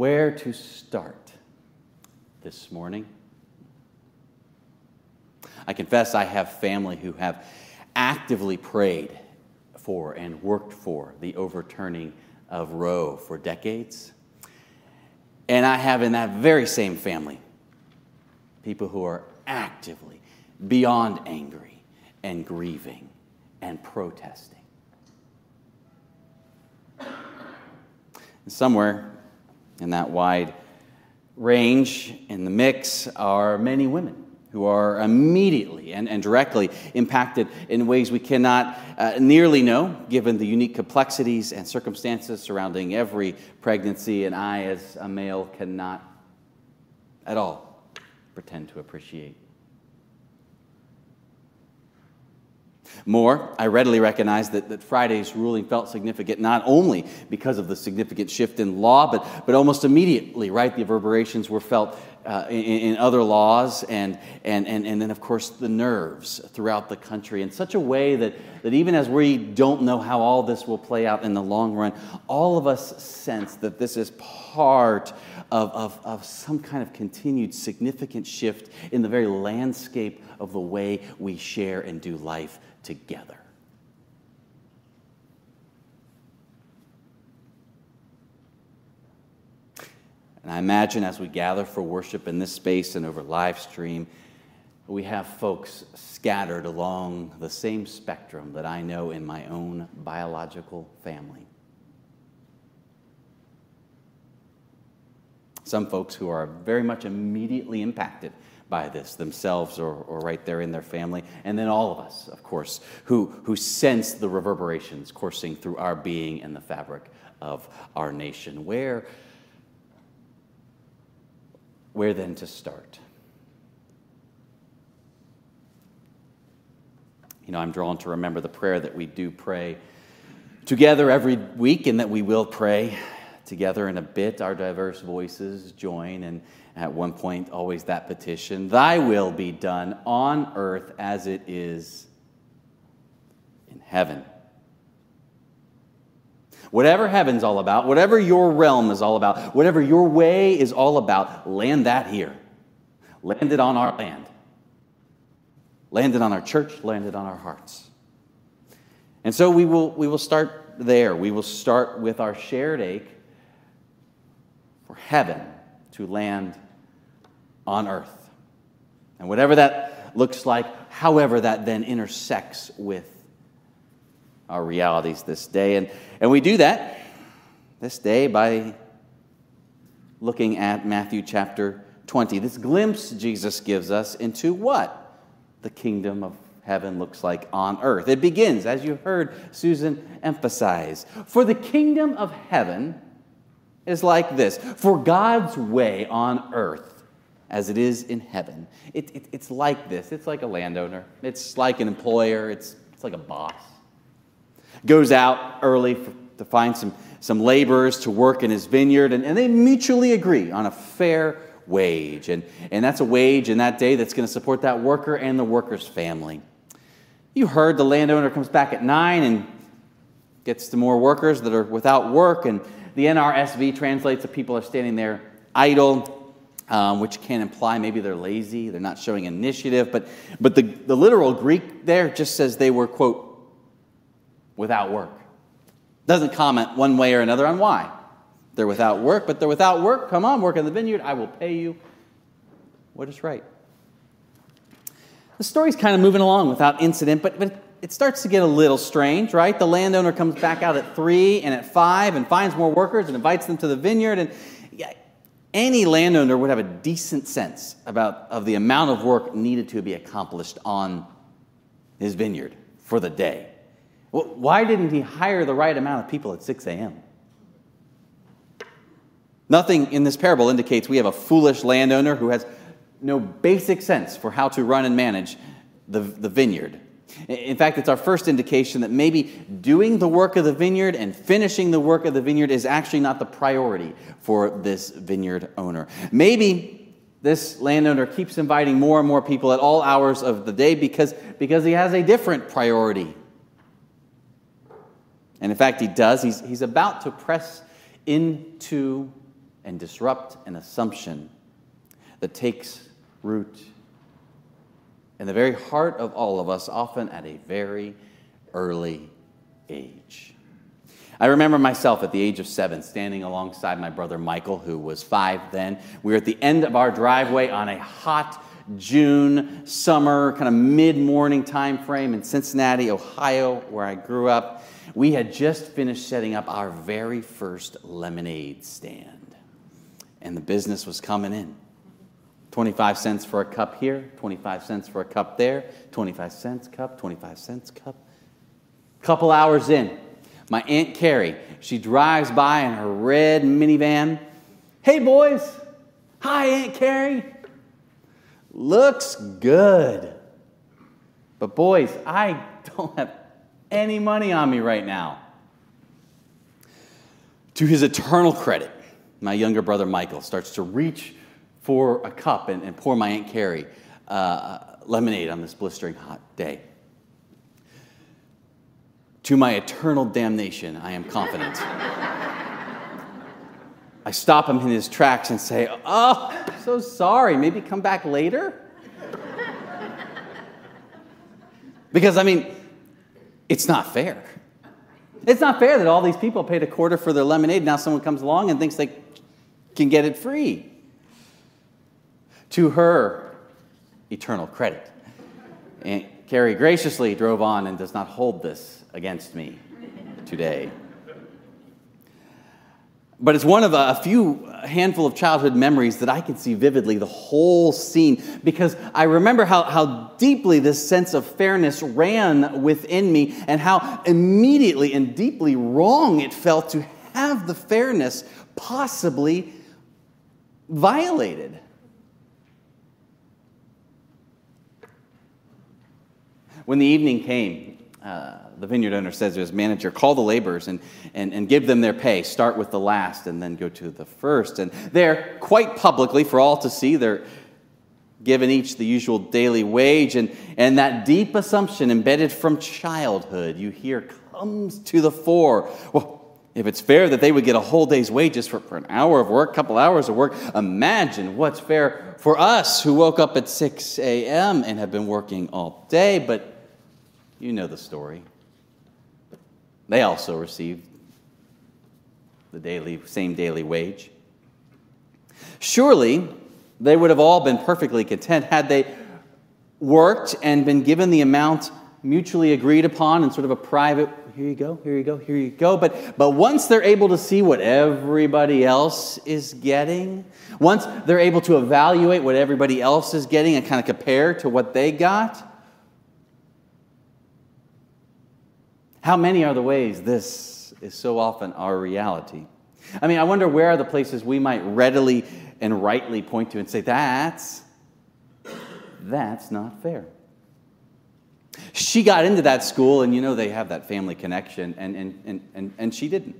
where to start this morning. I confess I have family who have actively prayed for and worked for the overturning of Roe for decades. And I have in that very same family people who are actively beyond angry and grieving and protesting. And somewhere in that wide range in the mix are many women who are immediately and, and directly impacted in ways we cannot uh, nearly know, given the unique complexities and circumstances surrounding every pregnancy, and I, as a male, cannot at all pretend to appreciate. More, I readily recognize that, that Friday's ruling felt significant not only because of the significant shift in law, but, but almost immediately, right? The reverberations were felt uh, in, in, other laws and, and, and, and then, of course, the nerves throughout the country in such a way that, that even as we don't know how all this will play out in the long run, all of us sense that this is part of, of, of some kind of continued significant shift in the very landscape of the way we share and do life together. And I imagine as we gather for worship in this space and over live stream, we have folks scattered along the same spectrum that I know in my own biological family. Some folks who are very much immediately impacted by this themselves or, or right there in their family. And then all of us, of course, who, who sense the reverberations coursing through our being and the fabric of our nation. Where, where then to start? You know, I'm drawn to remember the prayer that we do pray together every week and that we will pray together in a bit. Our diverse voices join and at one point, always that petition Thy will be done on earth as it is in heaven. Whatever heaven's all about, whatever your realm is all about, whatever your way is all about, land that here. Land it on our land. Land it on our church, land it on our hearts. And so we will, we will start there. We will start with our shared ache for heaven to land on earth. And whatever that looks like, however that then intersects with our realities this day. And, and we do that this day by looking at Matthew chapter 20. This glimpse Jesus gives us into what the kingdom of heaven looks like on earth. It begins, as you heard Susan emphasize, for the kingdom of heaven is like this for God's way on earth as it is in heaven. It, it, it's like this it's like a landowner, it's like an employer, it's, it's like a boss. Goes out early for, to find some, some laborers to work in his vineyard, and, and they mutually agree on a fair wage. And, and that's a wage in that day that's going to support that worker and the worker's family. You heard the landowner comes back at nine and gets to more workers that are without work, and the NRSV translates that people are standing there idle um, which can imply maybe they're lazy, they're not showing initiative. But, but the, the literal Greek there just says they were, quote, without work. Doesn't comment one way or another on why. They're without work, but they're without work. Come on, work in the vineyard. I will pay you what is right. The story's kind of moving along without incident, but, but it starts to get a little strange, right? The landowner comes back out at three and at five and finds more workers and invites them to the vineyard. And any landowner would have a decent sense about of the amount of work needed to be accomplished on his vineyard for the day. why didn't he hire the right amount of people at 6 a.m.? Nothing in this parable indicates we have a foolish landowner who has no basic sense for how to run and manage the, the vineyard. In fact, it's our first indication that maybe doing the work of the vineyard and finishing the work of the vineyard is actually not the priority for this vineyard owner. Maybe this landowner keeps inviting more and more people at all hours of the day because, because he has a different priority. And in fact, he does. He's, he's about to press into and disrupt an assumption that takes root in the very heart of all of us, often at a very early age. I remember myself at the age of seven standing alongside my brother Michael, who was five then. We were at the end of our driveway on a hot June, summer, kind of mid morning time frame in Cincinnati, Ohio, where I grew up. We had just finished setting up our very first lemonade stand, and the business was coming in. 25 cents for a cup here, 25 cents for a cup there, 25 cents cup, 25 cents cup. Couple hours in, my Aunt Carrie, she drives by in her red minivan. Hey, boys. Hi, Aunt Carrie. Looks good. But, boys, I don't have any money on me right now. To his eternal credit, my younger brother Michael starts to reach for a cup and, and pour my Aunt Carrie uh, lemonade on this blistering hot day. To my eternal damnation, I am confident. I stop him in his tracks and say, Oh, so sorry. Maybe come back later? Because, I mean, it's not fair. It's not fair that all these people paid a quarter for their lemonade. Now someone comes along and thinks they can get it free. To her eternal credit. Aunt Carrie graciously drove on and does not hold this against me today. But it's one of a, few handful of childhood memories that I can see vividly the whole scene because I remember how, how deeply this sense of fairness ran within me and how immediately and deeply wrong it felt to have the fairness possibly violated. When the evening came, uh, the vineyard owner says to his manager, call the laborers and, and, and give them their pay. Start with the last and then go to the first. And there, quite publicly for all to see, they're given each the usual daily wage. And, and that deep assumption embedded from childhood, you hear, comes to the fore. Well, if it's fair that they would get a whole day's wages for, for an hour of work, a couple hours of work, imagine what's fair for us who woke up at 6 a.m. and have been working all day. But you know the story. They also received the daily, same daily wage. Surely they would have all been perfectly content had they worked and been given the amount mutually agreed upon in sort of a private here you go here you go here you go but but once they're able to see what everybody else is getting once they're able to evaluate what everybody else is getting and kind of compare to what they got How many are the ways this is so often our reality? I mean, I wonder where are the places we might readily and rightly point to and say, that's, that's not fair. She got into that school, and you know they have that family connection, and, and, and, and, and she didn't.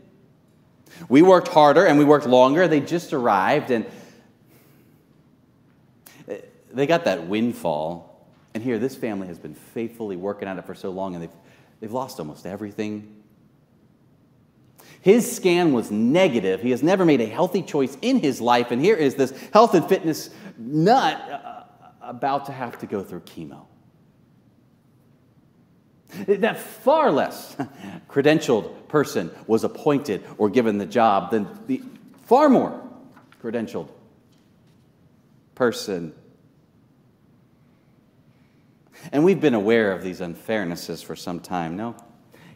We worked harder and we worked longer. They just arrived, and they got that windfall. And here, this family has been faithfully working at it for so long, and they've They've lost almost everything. His scan was negative. He has never made a healthy choice in his life. And here is this health and fitness nut uh, about to have to go through chemo. That far less credentialed person was appointed or given the job than the far more credentialed person and we've been aware of these unfairnesses for some time, no?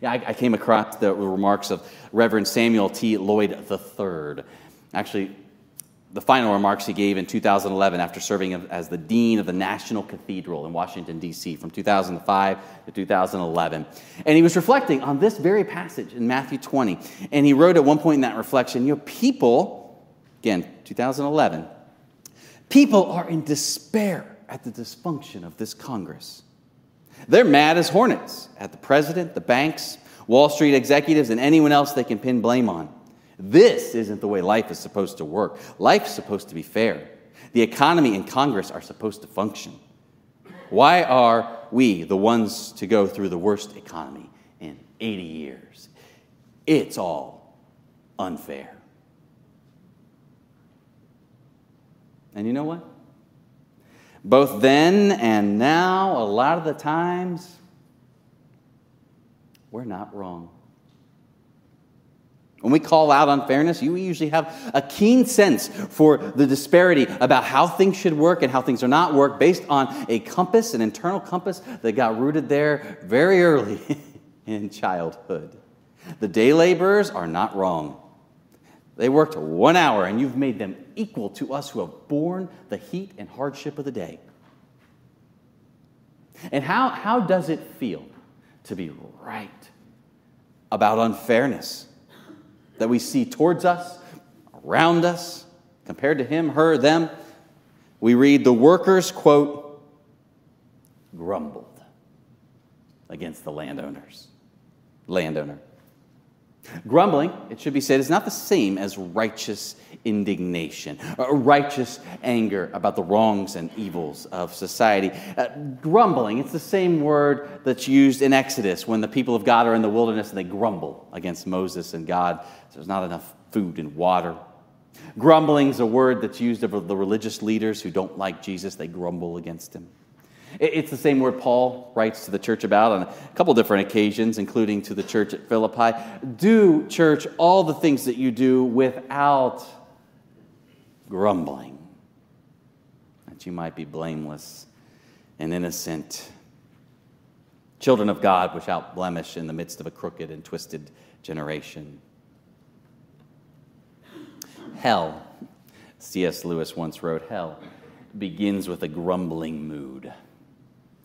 Yeah, I, I came across the remarks of Reverend Samuel T. Lloyd III. Actually, the final remarks he gave in 2011 after serving as the dean of the National Cathedral in Washington, D.C., from 2005 to 2011. And he was reflecting on this very passage in Matthew 20. And he wrote at one point in that reflection, you know, people, again, 2011, people are in despair at the dysfunction of this Congress. They're mad as hornets at the president, the banks, Wall Street executives, and anyone else they can pin blame on. This isn't the way life is supposed to work. Life's supposed to be fair. The economy and Congress are supposed to function. Why are we the ones to go through the worst economy in 80 years? It's all unfair. And you know what? Both then and now, a lot of the times, we're not wrong. When we call out unfairness, you usually have a keen sense for the disparity about how things should work and how things are not work based on a compass, an internal compass that got rooted there very early in childhood. The day laborers are not wrong. They worked one hour, and you've made them equal to us who have borne the heat and hardship of the day. And how, how does it feel to be right about unfairness? That we see towards us, around us, compared to him, her, them, we read the workers, quote, grumbled against the landowners. Landowner. Grumbling, it should be said, is not the same as righteous indignation, or righteous anger about the wrongs and evils of society. Uh, grumbling, it's the same word that's used in Exodus when the people of God are in the wilderness and they grumble against Moses and God. There's not enough food and water. Grumbling is a word that's used of the religious leaders who don't like Jesus, they grumble against him. It's the same word Paul writes to the church about on a couple different occasions, including to the church at Philippi. Do, church, all the things that you do without grumbling, that you might be blameless and innocent, children of God without blemish in the midst of a crooked and twisted generation. Hell, C.S. Lewis once wrote, hell begins with a grumbling mood,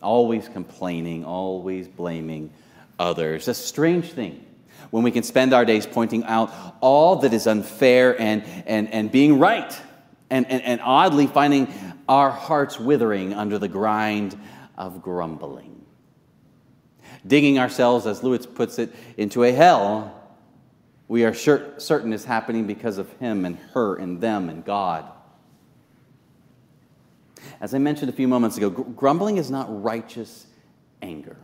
always complaining, always blaming others. A strange thing when we can spend our days pointing out all that is unfair and, and, and being right and, and, and oddly finding our hearts withering under the grind of grumbling. Digging ourselves, as Lewis puts it, into a hell we are sure, certain is happening because of him and her and them and God. As I mentioned a few moments ago, grumbling is not righteous anger.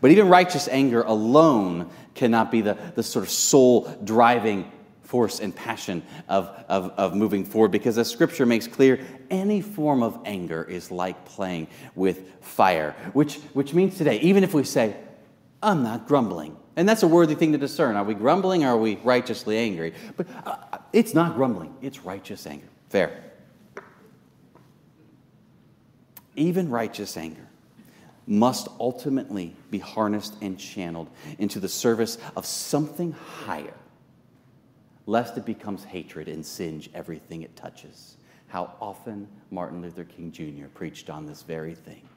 But even righteous anger alone cannot be the, the sort of soul driving force and passion of, of, of moving forward because as scripture makes clear any form of anger is like playing with fire which, which means today even if we say i'm not grumbling and that's a worthy thing to discern. Are we grumbling or are we righteously angry? But uh, it's not grumbling it's righteous anger. Fair even righteous anger must ultimately be harnessed and channeled into the service of something higher lest it becomes hatred and singe everything it touches. How often Martin Luther King Jr. preached on this very thing.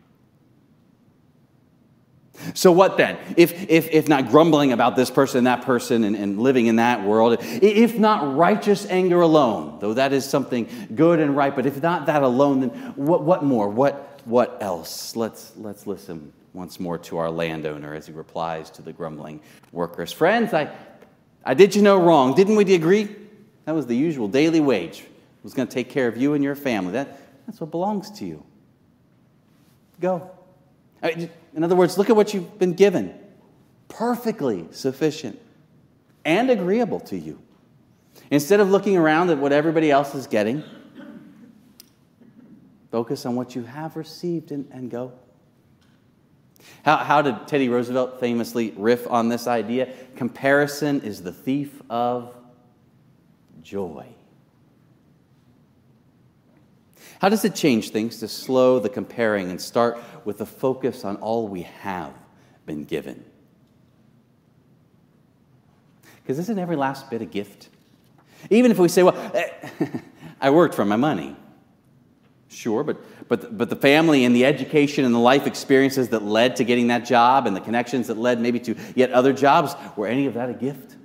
So, what then? If, if, if not grumbling about this person and that person and, and living in that world, if not righteous anger alone, though that is something good and right, but if not that alone, then what, what more? What, what else? Let's, let's listen once more to our landowner as he replies to the grumbling workers. Friends, I, I did you no wrong. Didn't we agree? That was the usual daily wage. It was going to take care of you and your family. That, that's what belongs to you. Go. Uh, in other words, look at what you've been given. Perfectly sufficient and agreeable to you. Instead of looking around at what everybody else is getting, focus on what you have received and, and go. How, how did Teddy Roosevelt famously riff on this idea? Comparison is the thief of joy. How does it change things to slow the comparing and start with the focus on all we have been given? Because isn't every last bit a gift? Even if we say, well, eh, I worked for my money. Sure, but, but, but the family and the education and the life experiences that led to getting that job and the connections that led maybe to yet other jobs, were any of that a gift?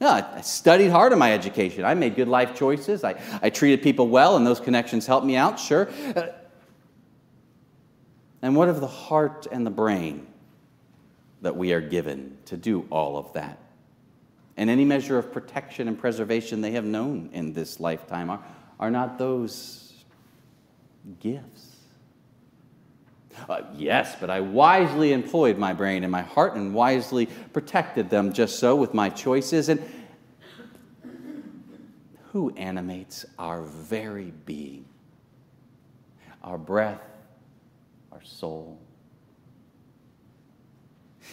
No, I studied hard in my education. I made good life choices. I, I treated people well, and those connections helped me out, sure. Uh, and what of the heart and the brain that we are given to do all of that? And any measure of protection and preservation they have known in this lifetime are, are not those gifts. Uh, yes, but I wisely employed my brain and my heart and wisely protected them just so with my choices. And who animates our very being, our breath, our soul.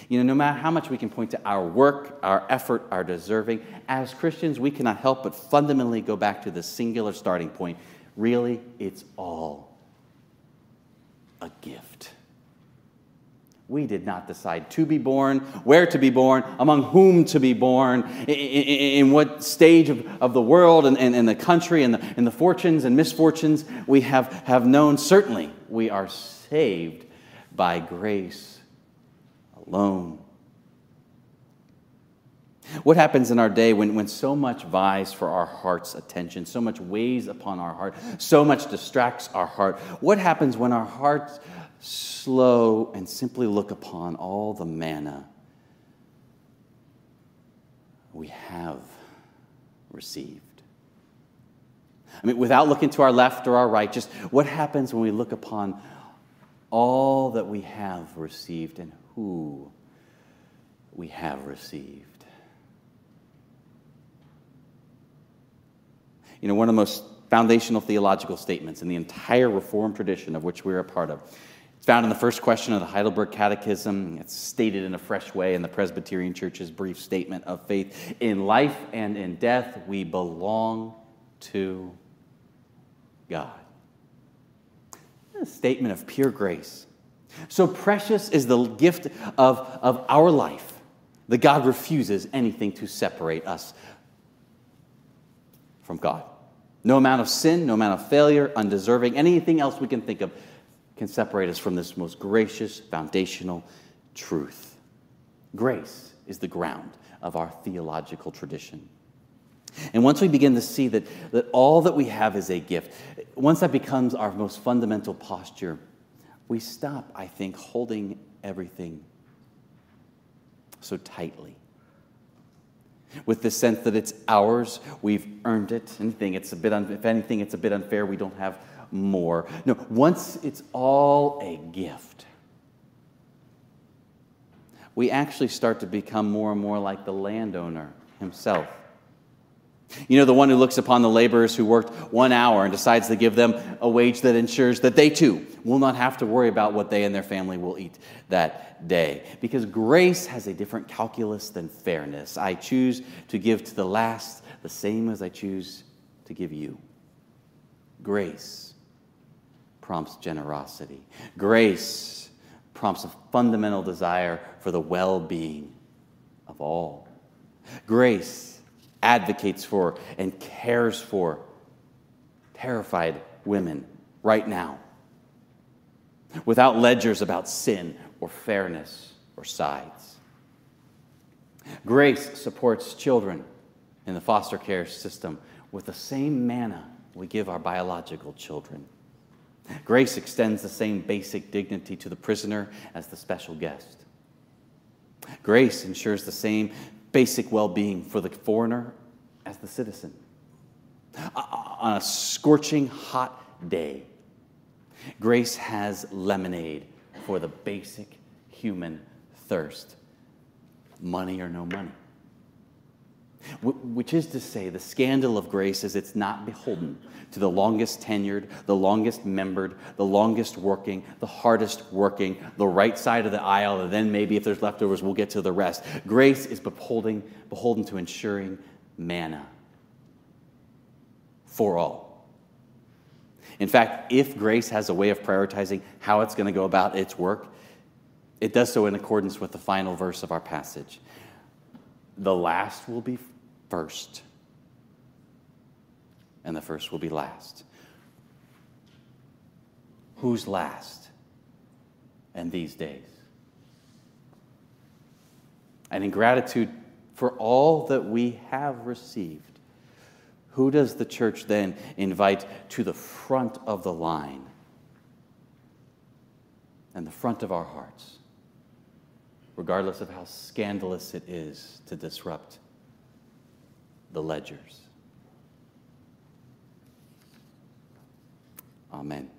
You know, no matter how much we can point to our work, our effort, our deserving, as Christians, we cannot help but fundamentally go back to the singular starting point. Really, it's all a gift. We did not decide to be born, where to be born, among whom to be born, in, in, in what stage of, of the world and, and, and the country and the, and the fortunes and misfortunes we have, have known. Certainly, we are saved by grace alone. What happens in our day when, when so much vies for our heart's attention, so much weighs upon our heart, so much distracts our heart? What happens when our hearts slow and simply look upon all the manna we have received? I mean, without looking to our left or our right, just what happens when we look upon all that we have received and who we have received? You know, one of the most foundational theological statements in the entire Reformed tradition of which we're a part of. It's found in the first question of the Heidelberg Catechism. It's stated in a fresh way in the Presbyterian Church's brief statement of faith. In life and in death, we belong to God. A statement of pure grace. So precious is the gift of, of our life that God refuses anything to separate us from God. No amount of sin, no amount of failure, undeserving, anything else we can think of can separate us from this most gracious foundational truth. Grace is the ground of our theological tradition. And once we begin to see that, that all that we have is a gift, once that becomes our most fundamental posture, we stop, I think, holding everything so tightly with the sense that it's ours, we've earned it. Anything, it's a bit un- if anything, it's a bit unfair. We don't have more. No, once it's all a gift, we actually start to become more and more like the landowner himself. You know, the one who looks upon the laborers who worked one hour and decides to give them a wage that ensures that they too will not have to worry about what they and their family will eat that day. Because grace has a different calculus than fairness. I choose to give to the last the same as I choose to give you. Grace prompts generosity, grace prompts a fundamental desire for the well being of all. Grace advocates for, and cares for terrified women right now without ledgers about sin or fairness or sides. Grace supports children in the foster care system with the same manna we give our biological children. Grace extends the same basic dignity to the prisoner as the special guest. Grace ensures the same basic well being for the foreigner as the citizen. On a scorching hot day, grace has lemonade for the basic human thirst money or no money. Which is to say, the scandal of grace is it's not beholden to the longest tenured, the longest membered, the longest working, the hardest working, the right side of the aisle, and then maybe if there's leftovers, we'll get to the rest. Grace is beholding, beholden to ensuring manna for all. In fact, if grace has a way of prioritizing how it's going to go about its work, it does so in accordance with the final verse of our passage. The last will be first, and the first will be last. Who's last in these days? And in gratitude for all that we have received, who does the church then invite to the front of the line and the front of our hearts, regardless of how scandalous it is to disrupt the ledgers? Amen.